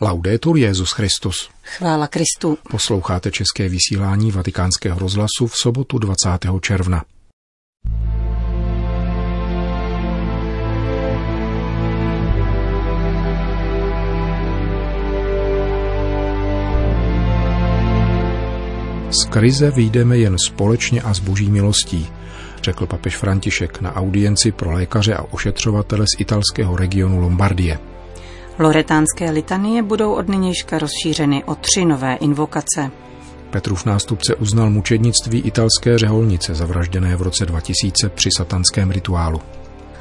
Laudetur Jezus Christus. Chvála Kristu. Posloucháte české vysílání Vatikánského rozhlasu v sobotu 20. června. Z krize vyjdeme jen společně a s boží milostí, řekl papež František na audienci pro lékaře a ošetřovatele z italského regionu Lombardie. Loretánské litanie budou od nynějška rozšířeny o tři nové invokace. Petrův nástupce uznal mučednictví italské řeholnice zavražděné v roce 2000 při satanském rituálu.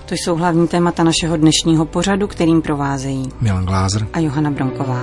To jsou hlavní témata našeho dnešního pořadu, kterým provázejí Milan Glázer a Johana Bronková.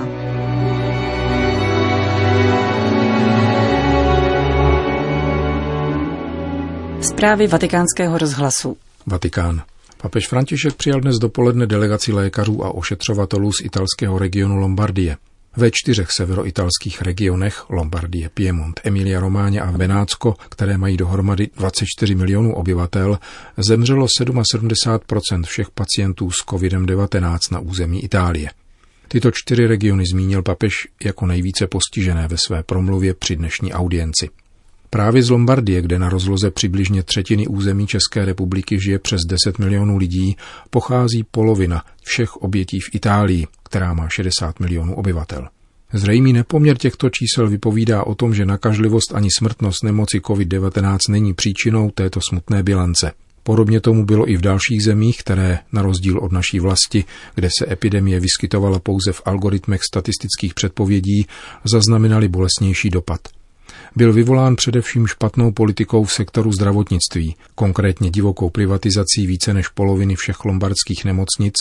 Zprávy vatikánského rozhlasu. Vatikán. Papež František přijal dnes dopoledne delegaci lékařů a ošetřovatelů z italského regionu Lombardie. Ve čtyřech severoitalských regionech Lombardie, Piemont, Emilia Románě a Benátsko, které mají dohromady 24 milionů obyvatel, zemřelo 77 všech pacientů s COVID-19 na území Itálie. Tyto čtyři regiony zmínil papež jako nejvíce postižené ve své promluvě při dnešní audienci. Právě z Lombardie, kde na rozloze přibližně třetiny území České republiky žije přes 10 milionů lidí, pochází polovina všech obětí v Itálii, která má 60 milionů obyvatel. Zřejmý nepoměr těchto čísel vypovídá o tom, že nakažlivost ani smrtnost nemoci COVID-19 není příčinou této smutné bilance. Podobně tomu bylo i v dalších zemích, které, na rozdíl od naší vlasti, kde se epidemie vyskytovala pouze v algoritmech statistických předpovědí, zaznamenali bolestnější dopad byl vyvolán především špatnou politikou v sektoru zdravotnictví, konkrétně divokou privatizací více než poloviny všech lombardských nemocnic,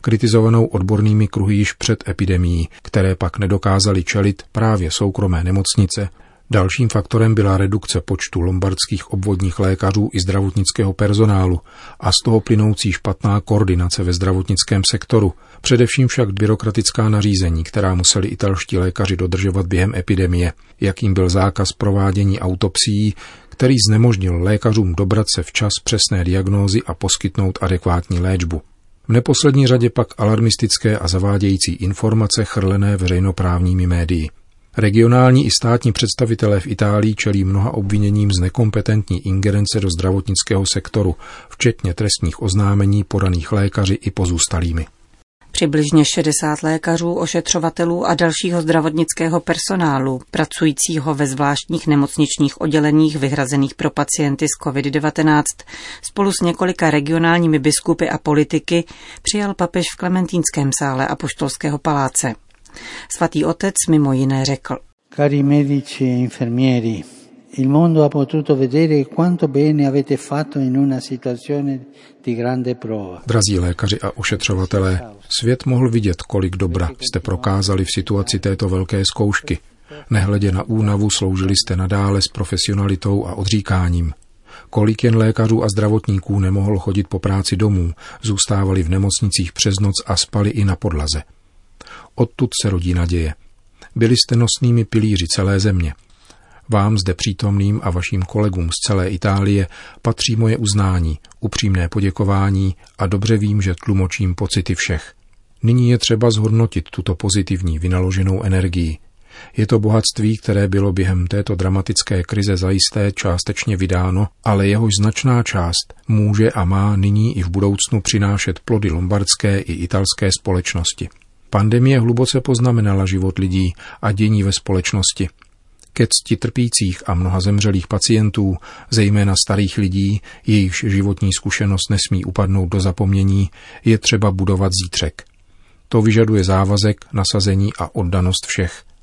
kritizovanou odbornými kruhy již před epidemií, které pak nedokázaly čelit právě soukromé nemocnice, Dalším faktorem byla redukce počtu lombardských obvodních lékařů i zdravotnického personálu a z toho plynoucí špatná koordinace ve zdravotnickém sektoru, především však byrokratická nařízení, která museli italští lékaři dodržovat během epidemie, jakým byl zákaz provádění autopsií, který znemožnil lékařům dobrat se včas přesné diagnózy a poskytnout adekvátní léčbu. V neposlední řadě pak alarmistické a zavádějící informace chrlené veřejnoprávními médii. Regionální i státní představitelé v Itálii čelí mnoha obviněním z nekompetentní ingerence do zdravotnického sektoru, včetně trestních oznámení podaných lékaři i pozůstalými. Přibližně 60 lékařů, ošetřovatelů a dalšího zdravotnického personálu, pracujícího ve zvláštních nemocničních odděleních vyhrazených pro pacienty s COVID-19, spolu s několika regionálními biskupy a politiky přijal papež v Klementínském sále Apoštolského paláce. Svatý otec mimo jiné řekl. Cari medici e infermieri, il mondo ha potuto vedere quanto bene avete fatto in una situazione di grande prova. Drazí lékaři a ošetřovatelé, svět mohl vidět, kolik dobra jste prokázali v situaci této velké zkoušky. Nehledě na únavu sloužili jste nadále s profesionalitou a odříkáním. Kolik jen lékařů a zdravotníků nemohlo chodit po práci domů, zůstávali v nemocnicích přes noc a spali i na podlaze. Odtud se rodí naděje. Byli jste nosnými pilíři celé země. Vám zde přítomným a vašim kolegům z celé Itálie patří moje uznání, upřímné poděkování a dobře vím, že tlumočím pocity všech. Nyní je třeba zhodnotit tuto pozitivní vynaloženou energii. Je to bohatství, které bylo během této dramatické krize zajisté částečně vydáno, ale jehož značná část může a má nyní i v budoucnu přinášet plody lombardské i italské společnosti. Pandemie hluboce poznamenala život lidí a dění ve společnosti. Ke cti trpících a mnoha zemřelých pacientů, zejména starých lidí, jejichž životní zkušenost nesmí upadnout do zapomnění, je třeba budovat zítřek. To vyžaduje závazek, nasazení a oddanost všech –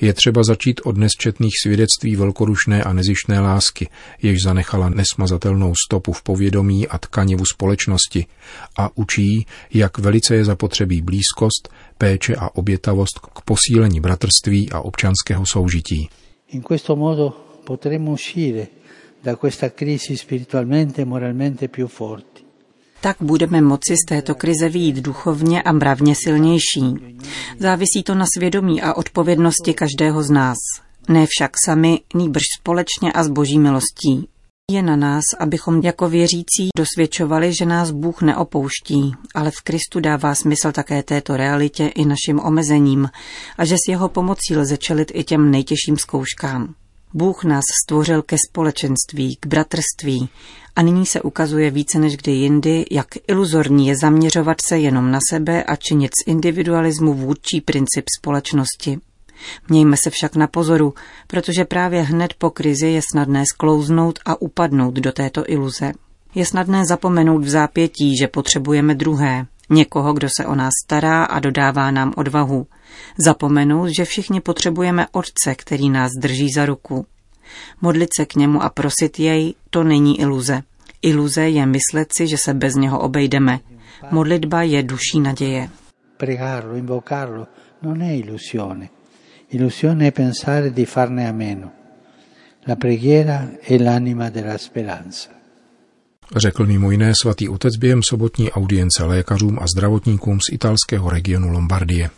je třeba začít od nesčetných svědectví velkorušné a nezištné lásky, jež zanechala nesmazatelnou stopu v povědomí a tkanivu společnosti a učí, jak velice je zapotřebí blízkost, péče a obětavost k posílení bratrství a občanského soužití. In questo modo potremo uscire da questa crisi spiritualmente e moralmente più forti tak budeme moci z této krize výjít duchovně a mravně silnější. Závisí to na svědomí a odpovědnosti každého z nás. Ne však sami, nýbrž společně a s boží milostí. Je na nás, abychom jako věřící dosvědčovali, že nás Bůh neopouští, ale v Kristu dává smysl také této realitě i našim omezením a že s jeho pomocí lze čelit i těm nejtěžším zkouškám. Bůh nás stvořil ke společenství, k bratrství a nyní se ukazuje více než kdy jindy, jak iluzorní je zaměřovat se jenom na sebe a činit z individualismu vůdčí princip společnosti. Mějme se však na pozoru, protože právě hned po krizi je snadné sklouznout a upadnout do této iluze. Je snadné zapomenout v zápětí, že potřebujeme druhé, někoho, kdo se o nás stará a dodává nám odvahu. Zapomenout, že všichni potřebujeme Otce, který nás drží za ruku. Modlit se k němu a prosit jej, to není iluze. Iluze je myslet si, že se bez něho obejdeme. Modlitba je duší naděje. Pregarlo, invocarlo, non è illusione. Illusione è pensare di farne a meno. La preghiera è l'anima della speranza. Řekl mimo jiné svatý otec během sobotní audience lékařům a zdravotníkům z italského regionu Lombardie.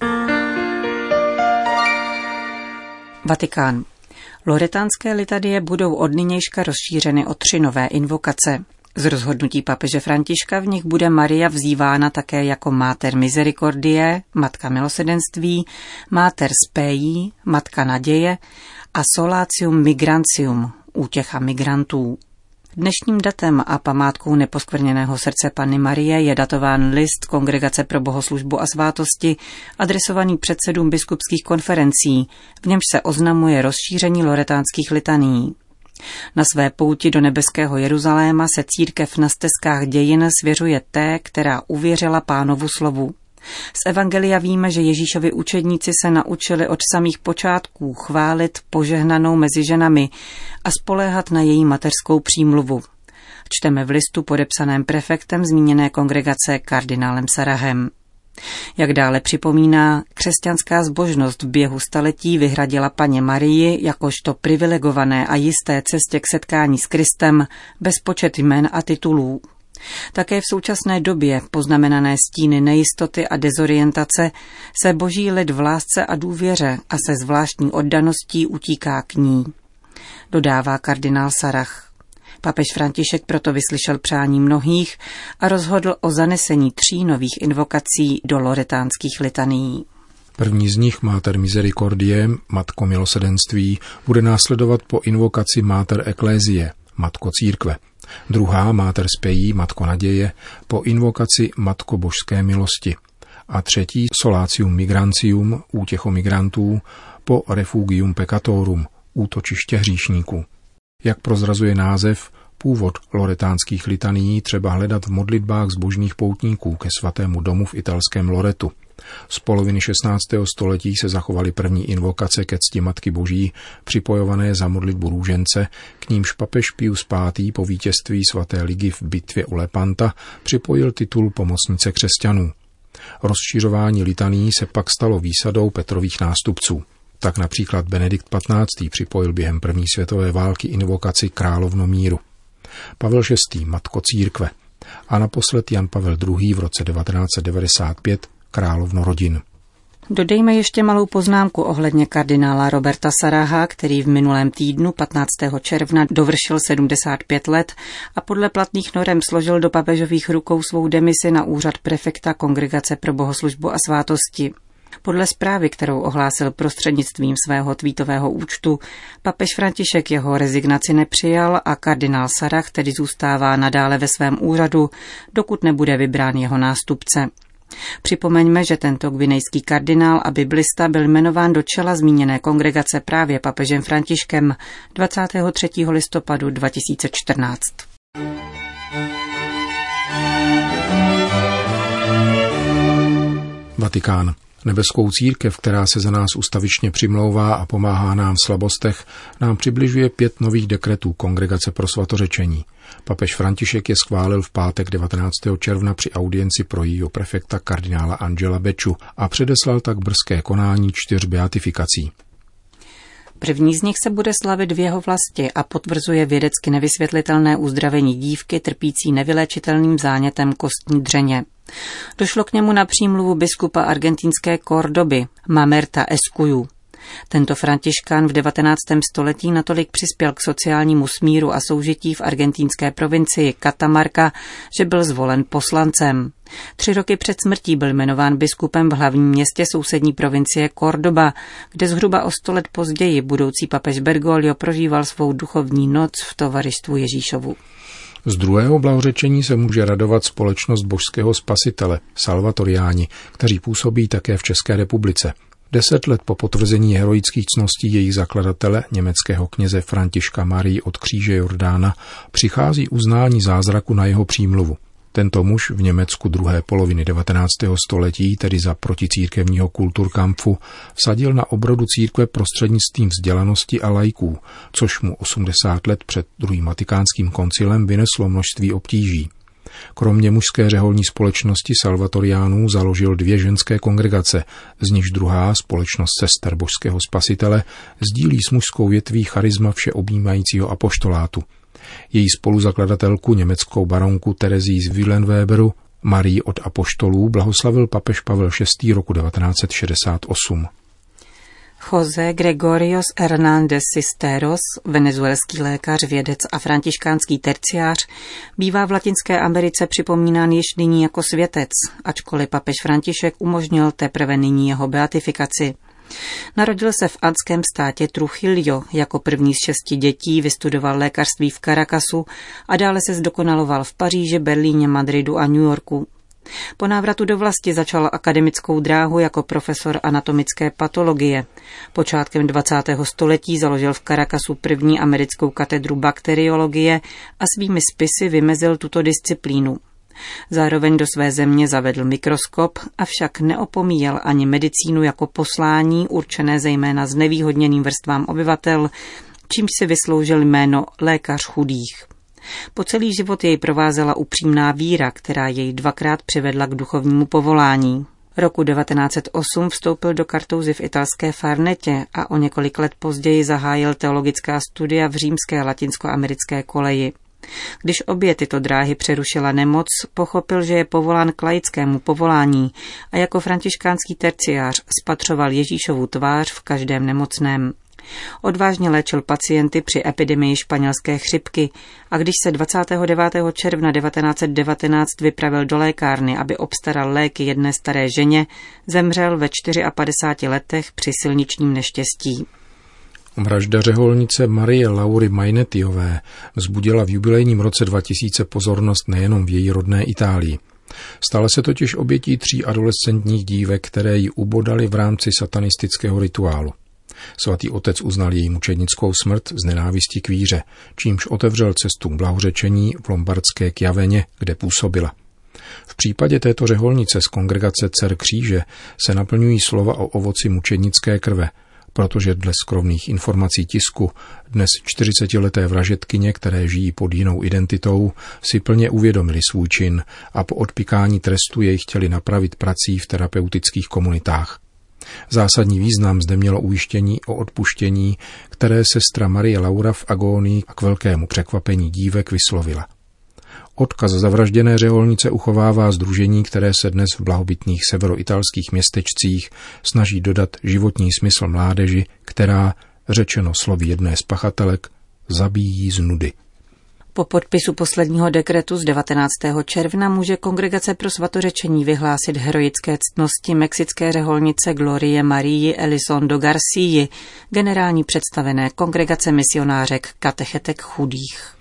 Vatikán. Loretánské litadie budou od nynějška rozšířeny o tři nové invokace. Z rozhodnutí papeže Františka v nich bude Maria vzývána také jako Mater Misericordie, Matka milosedenství, Mater Spei, Matka naděje a Solatium Migrantium, útěcha migrantů. Dnešním datem a památkou neposkvrněného srdce Panny Marie je datován list Kongregace pro bohoslužbu a svátosti, adresovaný předsedům biskupských konferencí, v němž se oznamuje rozšíření loretánských litaní. Na své pouti do nebeského Jeruzaléma se církev na stezkách dějin svěřuje té, která uvěřila pánovu slovu. Z Evangelia víme, že Ježíšovi učedníci se naučili od samých počátků chválit požehnanou mezi ženami a spoléhat na její mateřskou přímluvu. Čteme v listu podepsaném prefektem zmíněné kongregace kardinálem Sarahem. Jak dále připomíná, křesťanská zbožnost v běhu staletí vyhradila paně Marii jakožto privilegované a jisté cestě k setkání s Kristem bez počet jmen a titulů. Také v současné době, poznamenané stíny nejistoty a dezorientace, se boží lid v lásce a důvěře a se zvláštní oddaností utíká k ní. Dodává kardinál Sarach. Papež František proto vyslyšel přání mnohých a rozhodl o zanesení tří nových invokací do loretánských litanií. První z nich, Mater Misericordie, Matko milosedenství, bude následovat po invokaci Mater Ecclesie, Matko církve. Druhá, Mater Spejí, Matko naděje, po invokaci Matko božské milosti. A třetí, Solácium Migrantium, útěcho migrantů, po Refugium Peccatorum, útočiště hříšníků. Jak prozrazuje název, původ loretánských litaní třeba hledat v modlitbách zbožných poutníků ke svatému domu v italském Loretu. Z poloviny 16. století se zachovaly první invokace ke cti Matky Boží, připojované za modlitbu růžence, k nímž papež Pius V. po vítězství svaté ligy v bitvě u Lepanta připojil titul pomocnice křesťanů. Rozšiřování litaní se pak stalo výsadou Petrových nástupců. Tak například Benedikt XV. připojil během první světové války invokaci královno míru. Pavel VI. matko církve a naposled Jan Pavel II. v roce 1995 královno rodin. Dodejme ještě malou poznámku ohledně kardinála Roberta Saraha, který v minulém týdnu 15. června dovršil 75 let a podle platných norem složil do papežových rukou svou demisi na úřad prefekta Kongregace pro bohoslužbu a svátosti. Podle zprávy, kterou ohlásil prostřednictvím svého tweetového účtu, papež František jeho rezignaci nepřijal a kardinál Sarach tedy zůstává nadále ve svém úřadu, dokud nebude vybrán jeho nástupce. Připomeňme, že tento gvinejský kardinál a biblista byl jmenován do čela zmíněné kongregace právě papežem Františkem 23. listopadu 2014. Vatikán. Nebeskou církev, která se za nás ustavičně přimlouvá a pomáhá nám v slabostech, nám přibližuje pět nových dekretů Kongregace pro svatořečení. Papež František je schválil v pátek 19. června při audienci pro jího prefekta kardinála Angela Beču a předeslal tak brzké konání čtyř beatifikací. První z nich se bude slavit v jeho vlasti a potvrzuje vědecky nevysvětlitelné uzdravení dívky trpící nevyléčitelným zánětem kostní dřeně. Došlo k němu na přímluvu biskupa argentinské Kordoby, Mamerta Escuju. Tento františkán v 19. století natolik přispěl k sociálnímu smíru a soužití v argentínské provincii Catamarca, že byl zvolen poslancem. Tři roky před smrtí byl jmenován biskupem v hlavním městě sousední provincie Cordoba, kde zhruba o sto let později budoucí papež Bergoglio prožíval svou duchovní noc v tovarištvu Ježíšovu. Z druhého blahořečení se může radovat společnost božského spasitele, Salvatoriáni, kteří působí také v České republice. Deset let po potvrzení heroických cností jejich zakladatele, německého kněze Františka Marii od kříže Jordána, přichází uznání zázraku na jeho přímluvu. Tento muž v Německu druhé poloviny 19. století, tedy za proticírkevního kulturkampfu, vsadil na obrodu církve prostřednictvím vzdělanosti a lajků, což mu 80 let před druhým vatikánským koncilem vyneslo množství obtíží. Kromě mužské řeholní společnosti Salvatoriánů založil dvě ženské kongregace, z nichž druhá, společnost sester božského spasitele, sdílí s mužskou větví charisma všeobjímajícího apoštolátu. Její spoluzakladatelku, německou baronku Terezí z Willenweberu, Marii od apoštolů, blahoslavil papež Pavel VI. roku 1968. José Gregorios Hernández Sisteros, venezuelský lékař, vědec a františkánský terciář, bývá v Latinské Americe připomínán již nyní jako světec, ačkoliv papež František umožnil teprve nyní jeho beatifikaci. Narodil se v adském státě Trujillo, jako první z šesti dětí vystudoval lékařství v Caracasu a dále se zdokonaloval v Paříži, Berlíně, Madridu a New Yorku. Po návratu do vlasti začal akademickou dráhu jako profesor anatomické patologie. Počátkem 20. století založil v Caracasu první americkou katedru bakteriologie a svými spisy vymezil tuto disciplínu. Zároveň do své země zavedl mikroskop, avšak neopomíjel ani medicínu jako poslání určené zejména znevýhodněným vrstvám obyvatel, čímž si vysloužil jméno lékař chudých. Po celý život jej provázela upřímná víra, která jej dvakrát přivedla k duchovnímu povolání. Roku 1908 vstoupil do kartouzy v italské Farnetě a o několik let později zahájil teologická studia v římské latinskoamerické koleji. Když obě tyto dráhy přerušila nemoc, pochopil, že je povolán k laickému povolání a jako františkánský terciář spatřoval Ježíšovu tvář v každém nemocném. Odvážně léčil pacienty při epidemii španělské chřipky a když se 29. června 1919 vypravil do lékárny, aby obstaral léky jedné staré ženě, zemřel ve 54 letech při silničním neštěstí. Vražda řeholnice Marie Laury Majnetiové vzbudila v jubilejním roce 2000 pozornost nejenom v její rodné Itálii. Stala se totiž obětí tří adolescentních dívek, které ji ubodali v rámci satanistického rituálu. Svatý otec uznal její mučednickou smrt z nenávistí k víře, čímž otevřel cestu k blahořečení v lombardské Kjaveně, kde působila. V případě této řeholnice z kongregace Cer kříže se naplňují slova o ovoci mučednické krve, protože dle skromných informací tisku dnes 40-leté vražetkyně, které žijí pod jinou identitou, si plně uvědomili svůj čin a po odpikání trestu jej chtěli napravit prací v terapeutických komunitách. Zásadní význam zde mělo ujištění o odpuštění, které sestra Marie Laura v agónii a k velkému překvapení dívek vyslovila. Odkaz zavražděné řeholnice uchovává združení, které se dnes v blahobytných severoitalských městečcích snaží dodat životní smysl mládeži, která, řečeno slovy jedné z pachatelek, zabíjí z nudy. Po podpisu posledního dekretu z 19. června může Kongregace pro svatořečení vyhlásit heroické ctnosti mexické řeholnice Glorie Marii Elizondo Garcii, generální představené Kongregace misionářek katechetek chudých.